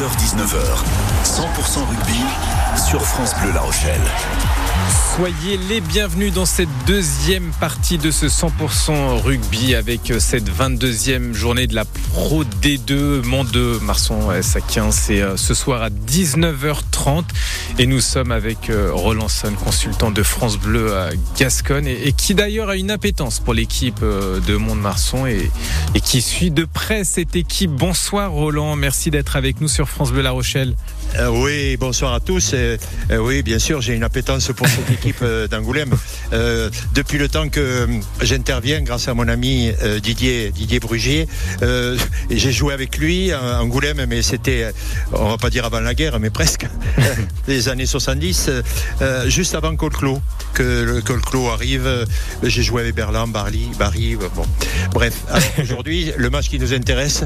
18h-19h, 100% rugby sur France Bleu La Rochelle. Soyez les bienvenus dans cette deuxième partie de ce 100% rugby avec cette 22e journée de la Pro D2 Mont 2 Marson S15. C'est euh, ce soir à 19h30 et nous sommes avec euh, Roland Son, consultant de France Bleu à Gascogne et, qui d'ailleurs a une appétence pour l'équipe euh, de Mont-de-Marsan et qui suit de près cette équipe. Bonsoir Roland, merci d'être avec nous sur France Bleu La Rochelle. Euh, oui, bonsoir à tous. Euh, oui, bien sûr, j'ai une appétence pour cette équipe euh, d'Angoulême. depuis le temps que j'interviens, grâce à mon ami Didier Didier Brugier, j'ai joué avec lui à Angoulême, mais c'était, on va pas dire avant la guerre, mais presque, les années 70, juste avant Colclos, que le Colclos arrive. J'ai joué avec Berlin, Barly, Barry. Bon, bref. Aujourd'hui, le match qui nous intéresse,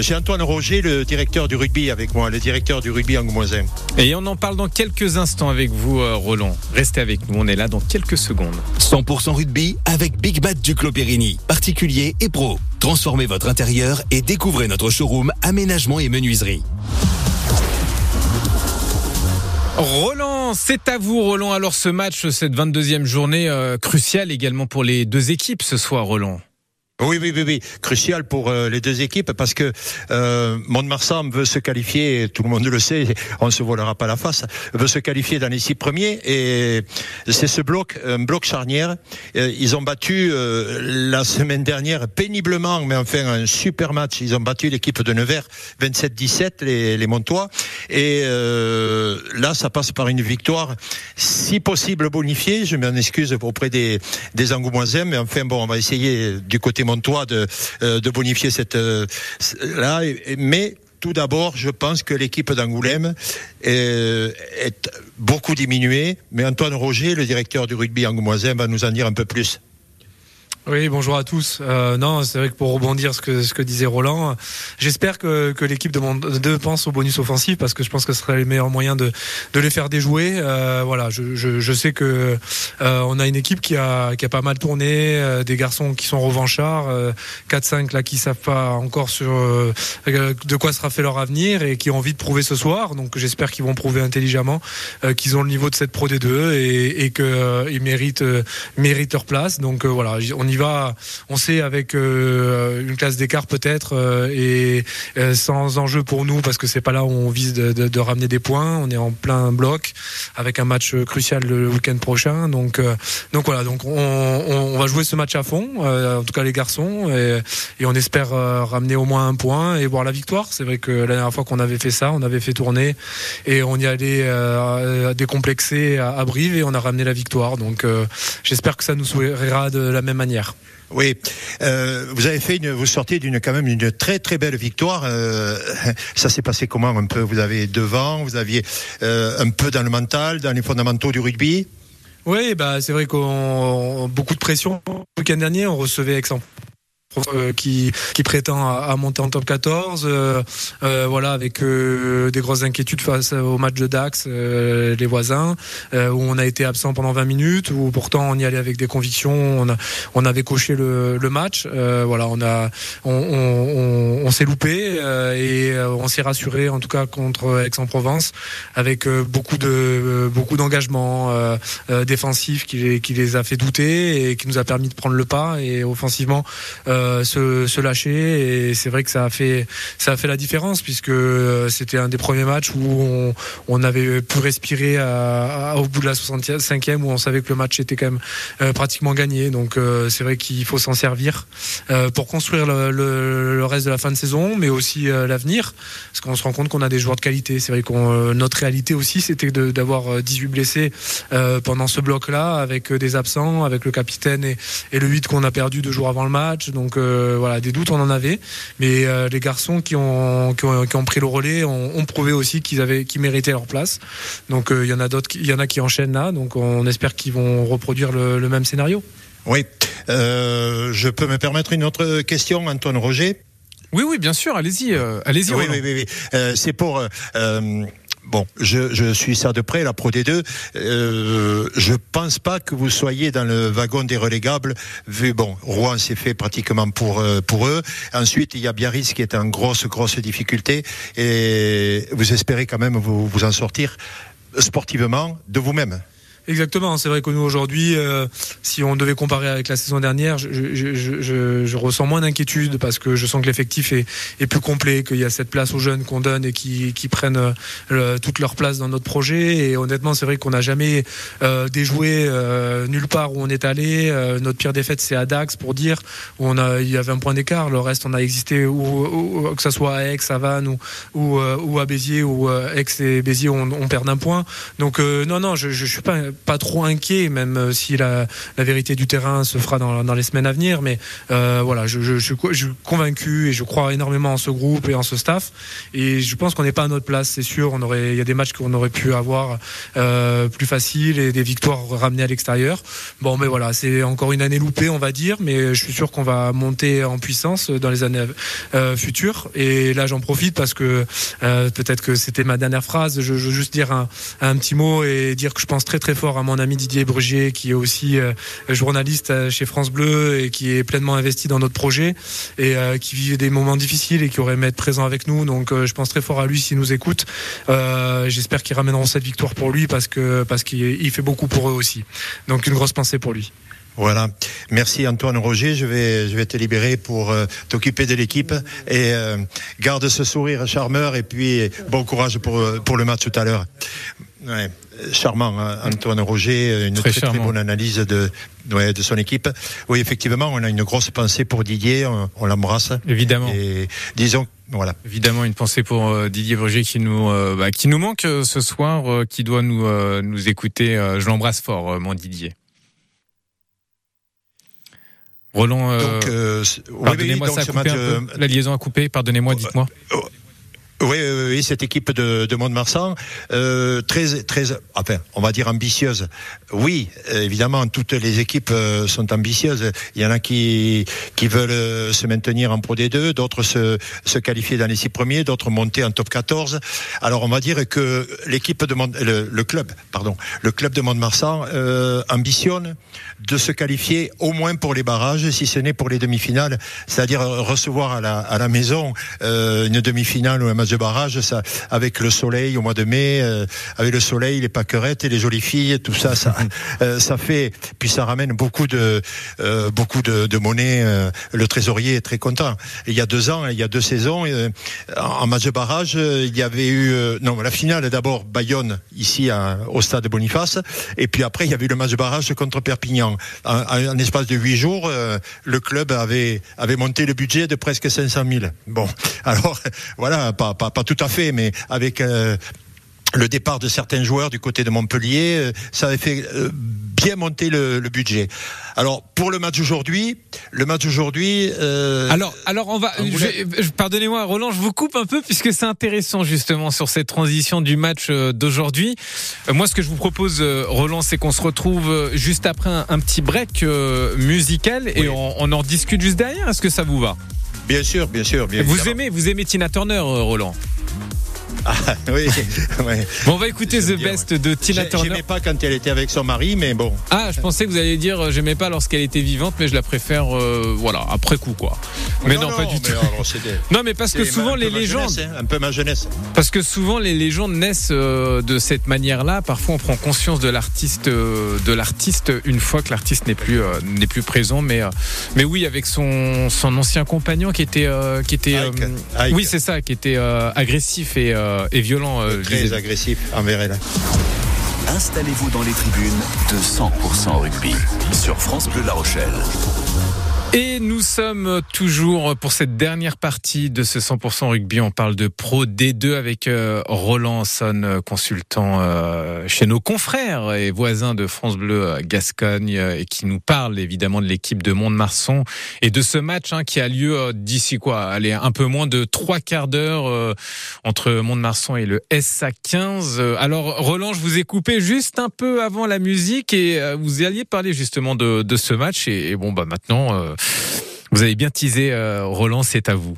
j'ai Antoine Roger, le directeur du rugby, avec moi, le directeur du rugby angoumoisin. Et on en parle dans quelques instants avec vous, euh, Roland. Restez avec nous, on est là dans quelques secondes. 100% rugby avec Big Bat du Clopérini, particulier et pro. Transformez votre intérieur et découvrez notre showroom aménagement et menuiserie. Roland, c'est à vous, Roland. Alors ce match, cette 22e journée euh, cruciale également pour les deux équipes ce soir, Roland. Oui, oui, oui, oui, crucial pour euh, les deux équipes parce que euh, Mont-de-Marsan veut se qualifier, tout le monde le sait, on ne se volera pas la face, veut se qualifier dans les six premiers et c'est ce bloc, un bloc charnière. Euh, ils ont battu euh, la semaine dernière péniblement, mais enfin un super match. Ils ont battu l'équipe de Nevers 27-17, les, les Montois. Et là, ça passe par une victoire, si possible bonifiée. Je m'en excuse auprès des, des Angoumoisins, mais enfin bon, on va essayer du côté Montois de, euh, bonifier cette euh, là. Mais tout d'abord, je pense que l'équipe d'Angoulême est, est, beaucoup diminuée. Mais Antoine Roger, le directeur du rugby angoumoisin, va nous en dire un peu plus. Oui, bonjour à tous. Euh, non, c'est vrai que pour rebondir ce que ce que disait Roland, j'espère que, que l'équipe de, de pense au bonus offensif parce que je pense que ce serait le meilleur moyen de, de les faire déjouer. Euh, voilà, je, je, je, sais que euh, on a une équipe qui a qui a pas mal tourné, euh, des garçons qui sont revanchards, 4-5 euh, là qui savent pas encore sur euh, de quoi sera fait leur avenir et qui ont envie de prouver ce soir. Donc j'espère qu'ils vont prouver intelligemment qu'ils ont le niveau de cette Pro D2 et, et que ils méritent méritent leur place. Donc voilà, on y on sait avec euh, une classe d'écart peut-être euh, et euh, sans enjeu pour nous parce que c'est pas là où on vise de, ramener des points. On est en plein bloc avec un match crucial le week-end prochain. Donc voilà, on, va jouer ce match à fond, en tout cas les garçons, et, on espère ramener au moins un point et voir la victoire. C'est vrai que la dernière fois qu'on avait fait ça, on avait fait tourner et on y allait décomplexé à, à Brive et on a ramené la victoire. Donc j'espère que ça nous sourira de la même manière. Oui, euh, vous avez fait une, vous sortez d'une quand même une très très belle victoire. Euh, ça s'est passé comment un peu? Vous avez devant, vous aviez euh, un peu dans le mental, dans les fondamentaux du rugby? Oui, bah c'est vrai qu'on beaucoup de pression. Le week-end dernier, on recevait Aix euh, qui, qui prétend à, monter en top 14. Euh, euh, voilà, avec des grosses inquiétudes face au match de Dax, les voisins, où on a été absent pendant 20 minutes, où pourtant on y allait avec des convictions. On, a, on avait coché le, le match. voilà, on on, on, on s'est loupé et on s'est rassuré, en tout cas contre Aix-en-Provence, avec beaucoup de beaucoup d'engagement défensif qui les, qui les a fait douter et qui nous a permis de prendre le pas. Et offensivement. Euh, euh, se, se, lâcher. Et c'est vrai que ça a fait ça a fait la différence puisque euh, c'était un des premiers matchs où on, avait pu respirer au bout de la 65e où on savait que le match était quand même euh, pratiquement gagné. Donc c'est vrai qu'il faut s'en servir pour construire le, reste de la fin de saison mais aussi l'avenir. Parce qu'on se rend compte qu'on a des joueurs de qualité. C'est vrai qu'on notre réalité aussi c'était d'avoir 18 blessés pendant ce bloc là avec des absents avec le capitaine et, et le 8 qu'on a perdu deux jours avant le match. Donc euh, voilà, des doutes on en avait, mais euh, les garçons qui ont, qui ont, pris le relais ont, prouvé aussi qu'ils avaient, qu'ils méritaient leur place. Donc euh, il y en a d'autres, il y en a qui enchaînent là, donc on espère qu'ils vont reproduire le, même scénario. Oui, je peux me permettre une autre question, Antoine Roger? Oui, oui, bien sûr, allez-y, allez-y. Oui, oui, oui, oui. c'est pour bon, je, suis ça de près, la Pro D2. Euh, je pense pas que vous soyez dans le wagon des relégables. Vu bon, Rouen s'est fait pratiquement pour euh, pour eux. Ensuite, il y a Biarritz qui est en grosse grosse difficulté et vous espérez quand même vous vous en sortir sportivement de vous-même. Exactement, c'est vrai que nous aujourd'hui, euh, si on devait comparer avec la saison dernière, je, ressens moins d'inquiétude parce que je sens que l'effectif est, plus complet, qu'il y a cette place aux jeunes qu'on donne et qui, prennent euh, toute leur place dans notre projet. Et honnêtement, c'est vrai qu'on n'a jamais euh, déjoué nulle part où on est allé. Notre pire défaite, c'est à Dax pour dire où on a, il y avait un point d'écart. Le reste, on a existé où, que ce soit à Aix, à Vannes ou à Béziers, ou Aix et Béziers, on, on perd d'un point. Donc non, non, je, je suis pas pas trop inquiet, même euh, si la, vérité du terrain se fera dans, les semaines à venir. Mais euh, voilà, je, suis convaincu et je crois énormément en ce groupe et en ce staff. Et je pense qu'on n'est pas à notre place, c'est sûr. On aurait, il y a des matchs qu'on aurait pu avoir euh, plus faciles et des victoires ramenées à l'extérieur. Bon, mais voilà, c'est encore une année loupée, on va dire. Mais je suis sûr qu'on va monter en puissance dans les années futures. Et là, j'en profite parce que peut-être que c'était ma dernière phrase. Je, je veux juste dire un, un petit mot et dire que je pense très très fort à mon ami Didier Brugier, qui est aussi euh, journaliste euh, chez France Bleu et qui est pleinement investi dans notre projet et euh, qui vit des moments difficiles et qui aurait aimé être présent avec nous. Donc je pense très fort à lui s'il nous écoute. J'espère qu'ils ramèneront cette victoire pour lui parce que parce qu'il fait beaucoup pour eux aussi. Donc une grosse pensée pour lui. Voilà. Merci Antoine Roger. Je vais, je vais te libérer pour t'occuper de l'équipe et garde ce sourire charmeur et puis bon courage pour, pour le match tout à l'heure. Ouais. Charmant, hein, Antoine Roger, une très, très, très, bonne analyse de, ouais, de son équipe. Oui, effectivement, on a une grosse pensée pour Didier, on, on l'embrasse. Évidemment. Et disons voilà. Évidemment, une pensée pour euh, Didier Brugier qui nous euh, bah, qui nous manque euh, ce soir, qui doit nous nous écouter. je l'embrasse fort, mon Didier. Roland, pardonnez-moi, oui. La liaison a coupé, pardonnez-moi, dites-moi. Oui, oui, oui, cette équipe de, de Mont-de-Marsan, euh, très, très, enfin, on va dire ambitieuse. Oui, évidemment, toutes les équipes euh, sont ambitieuses. Il y en a qui qui veulent euh, se maintenir en Pro D2, d'autres se, se qualifier dans les six premiers, d'autres monter en top 14. Alors, on va dire que l'équipe de Mont, le, le, club, pardon, le club de Mont-de-Marsan euh, ambitionne de se qualifier au moins pour les barrages, si ce n'est pour les demi-finales, c'est-à-dire recevoir à la, à la maison euh, une demi-finale ou un match de barrage, ça, avec le soleil au mois de mai, euh, avec le soleil, les pâquerettes et les jolies filles, tout ça, ça, euh, ça fait, puis ça ramène beaucoup de, euh, beaucoup de, de monnaie. Le trésorier est très content. il y a deux ans, il y a deux saisons, en match de barrage, il y avait eu, non, la finale d'abord Bayonne ici à, au stade Boniface, et puis après il y avait eu le match de barrage contre Perpignan. En, en espace de huit jours, le club avait avait monté le budget de presque 500 000. Bon, alors voilà, pas, pas, pas tout à fait, mais avec euh, le départ de certains joueurs du côté de Montpellier, euh, ça avait fait euh, bien monter le, le, budget. Alors pour le match aujourd'hui, le match aujourd'hui. Euh, alors, alors on va. Pardonnez-moi, Roland, je vous coupe un peu puisque c'est intéressant justement sur cette transition du match d'aujourd'hui. moi, ce que je vous propose, Roland, c'est qu'on se retrouve juste après un, un petit break musical et oui. on, on en discute juste derrière. Est-ce que ça vous va? Bien sûr, bien sûr. Bien vous aimez, vous aimez Tina Turner, Roland? Ah, oui, ouais. Bon, on va écouter The dire, Best ouais. de Tina Turner. J'aimais pas quand elle était avec son mari, mais bon. Ah, je pensais que vous alliez dire j'aimais pas lorsqu'elle était vivante, mais je la préfère, euh, voilà, après coup, quoi. Mais non, non pas du tout. Alors, des, non, mais parce que souvent les légendes, jeunesse, hein, un peu ma jeunesse. Parce que souvent les légendes naissent euh, de cette manière-là. Parfois, on prend conscience de l'artiste, euh, de l'artiste une fois que l'artiste n'est plus euh, n'est plus présent. Mais mais oui, avec son son ancien compagnon qui était qui était, Ike. Ike. oui, c'est ça, qui était agressif et, et violent très agressif envers elle. Installez-vous dans les tribunes de 100% rugby sur France Bleu La Rochelle. Et nous sommes toujours pour cette dernière partie de ce 100% rugby. On parle de Pro D2 avec euh, Roland Son, consultant euh, chez nos confrères et voisins de France Bleu Gascogne euh, et qui nous parle évidemment de l'équipe de Mont-de-Marsan et de ce match hein, qui a lieu d'ici quoi Allez, un peu moins de trois quarts d'heure euh, entre Mont-de-Marsan et le SA15. Alors Roland, je vous ai coupé juste un peu avant la musique et euh, vous alliez parler justement de, ce match et, et bon bah maintenant euh, vous avez bien teasé, euh, Roland, c'est à vous.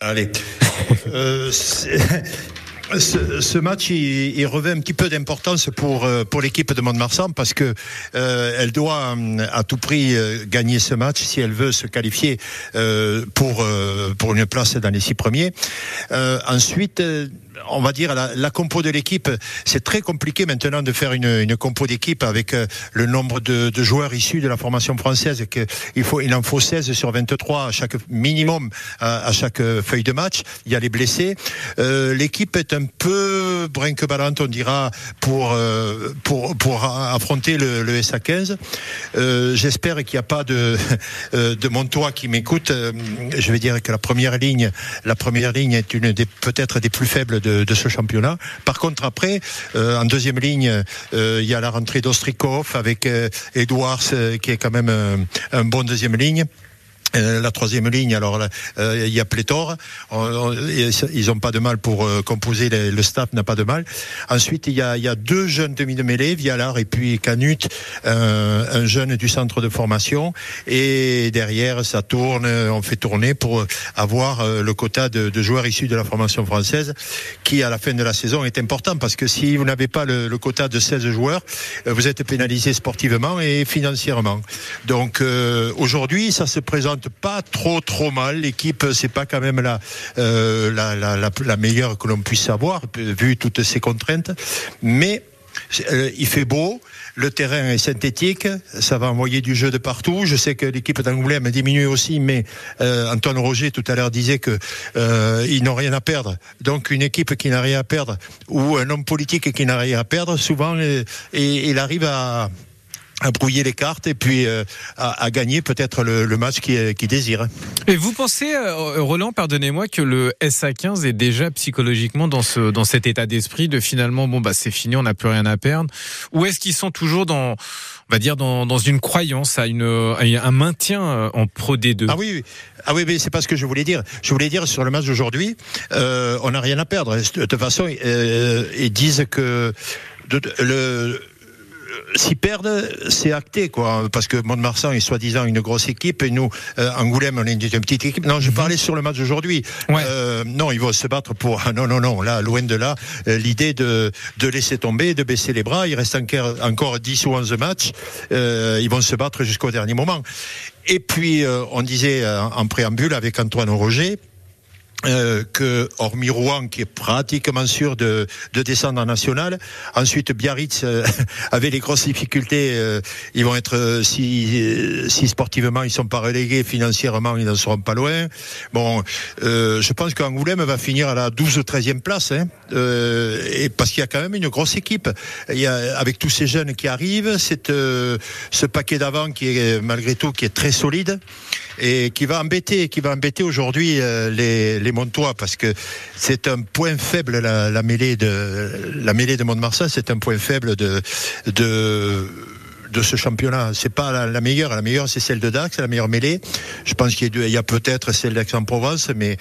Allez. euh, ce, ce, match, il, il, revêt un petit peu d'importance pour euh, pour l'équipe de Mont-de-Marsan parce que euh, elle doit à tout prix gagner ce match si elle veut se qualifier euh, pour pour une place dans les six premiers. ensuite on va dire la, la compo de l'équipe, c'est très compliqué maintenant de faire une, une compo d'équipe avec euh, le nombre de, de, joueurs issus de la formation française. Que il faut, il en faut 16 sur 23 à chaque minimum à, chaque feuille de match. Il y a les blessés. Euh, l'équipe est un peu brinque-ballante, on dira, pour euh, pour pour affronter le, le SA15. Euh, j'espère qu'il n'y a pas de de Montois qui m'écoute. Je vais dire que la première ligne, la première ligne est une des peut-être des plus faibles de ce championnat. Par contre, après, euh, en deuxième ligne, euh, il y a la rentrée d'Ostrikov avec euh, Edwards, qui est quand même un bon deuxième ligne. Euh, la troisième ligne, alors euh, il y a pléthore. ils n'ont pas de mal pour euh, composer. le staff n'a pas de mal. Ensuite, il y a, deux jeunes demi de mêlée, Vialar et puis Canut, un jeune du centre de formation. Et derrière, ça tourne. On fait tourner pour avoir le quota de, de, joueurs issus de la formation française, qui à la fin de la saison est important parce que si vous n'avez pas le, le, quota de 16 joueurs, vous êtes pénalisé sportivement et financièrement. Donc aujourd'hui, ça se présente pas trop trop mal. L'équipe, c'est pas quand même la, euh, la, la, meilleure que l'on puisse avoir, vu toutes ces contraintes. Mais euh, il fait beau, le terrain est synthétique, ça va envoyer du jeu de partout. Je sais que l'équipe d'Angoulême a diminué aussi, mais euh, Antoine Roger tout à l'heure disait que ils n'ont rien à perdre. Donc une équipe qui n'a rien à perdre ou un homme politique qui n'a rien à perdre, souvent il arrive à à brouiller les cartes et puis euh, à, à, gagner peut-être le, le, match qu'il qui désire. Et vous pensez, euh, Roland, pardonnez-moi, que le SA15 est déjà psychologiquement dans, ce, dans cet état d'esprit de finalement, bon, bah, c'est fini, on n'a plus rien à perdre? Ou est-ce qu'ils sont toujours dans, on va dire, dans, dans une croyance à, une, à un maintien euh, en Pro D2 Ah oui, ah oui, mais c'est pas ce que je voulais dire. Je voulais dire sur le match d'aujourd'hui, euh, on n'a rien à perdre. De toute façon, euh, ils disent que de, le s'ils perdent, c'est acté, quoi, parce que Mont-de-Marsan est soi-disant une grosse équipe et nous, euh, Angoulême, on est une petite équipe. Non, je mhm. parlais sur le match d'aujourd'hui. Ouais. Euh, non, ils vont se battre pour. Ah, non, non, non. Là, loin de là, euh, l'idée de de laisser tomber, de baisser les bras. Il reste encore encore 10 ou 11 matchs. Euh, ils vont se battre jusqu'au dernier moment. Et puis, euh, on disait en préambule avec Antoine Roger euh, que hormis Rouen qui est pratiquement sûr de, de descendre en national. Ensuite Biarritz euh, avait les grosses difficultés. Euh, ils vont être euh, si, si sportivement ils sont pas relégués, financièrement ils n'en seront pas loin. Bon, je pense qu'Angoulême va finir à la 12 ou 13e place, hein, et parce qu'il y a quand même une grosse équipe. Il y a, avec tous ces jeunes qui arrivent, c'est ce paquet d'avant qui est malgré tout qui est très solide et qui va embêter, qui va embêter aujourd'hui les, les Montois parce que c'est un point faible la, mêlée de la Mont-de-Marsan, c'est un point faible de de de ce championnat. C'est pas la, la, meilleure. La meilleure, c'est celle de Dax, la meilleure mêlée. Je pense qu'il y a, peut-être celle d'Aix-en-Provence, mais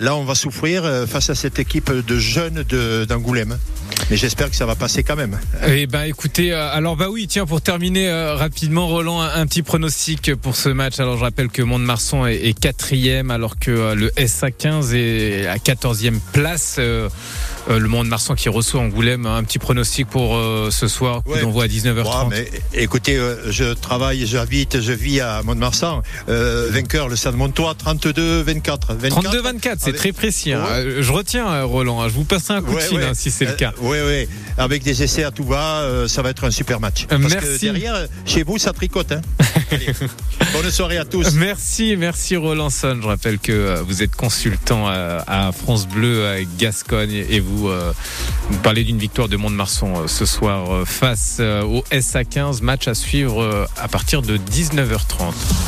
là, on va souffrir euh, face à cette équipe de jeunes d'Angoulême. Mais j'espère que ça va passer quand même. Eh ben, écoutez, euh, alors bah oui, tiens, pour terminer euh, rapidement, Roland, un, petit pronostic pour ce match. Alors, je rappelle que Mont-de-Marsan est, quatrième, alors que le SA15 est à 14e place. Le Mont-de-Marsan qui reçoit Angoulême, un petit pronostic pour ce soir, ouais. qu'on voit à 19h30. mais, écoutez, euh, je travaille, j'habite, je vis à Mont-de-Marsan. Euh, vainqueur, le Stade Montois, 32-24. 32-24, c'est très précis. Hein. Euh, je retiens, Roland. Hein. Je vous passerai un coup de fil hein, si c'est le cas. Oui, oui. Avec des essais à tout va, ça va être un super match. Parce merci. Que derrière, chez vous, ça tricote. Hein. bonne soirée à tous. Merci, merci Rolandson. Je rappelle que vous êtes consultant à France Bleu, à Gascogne, et vous, vous parlez d'une victoire de Mont-de-Marsan ce soir face au SA15 match à suivre euh, à partir de 19h30.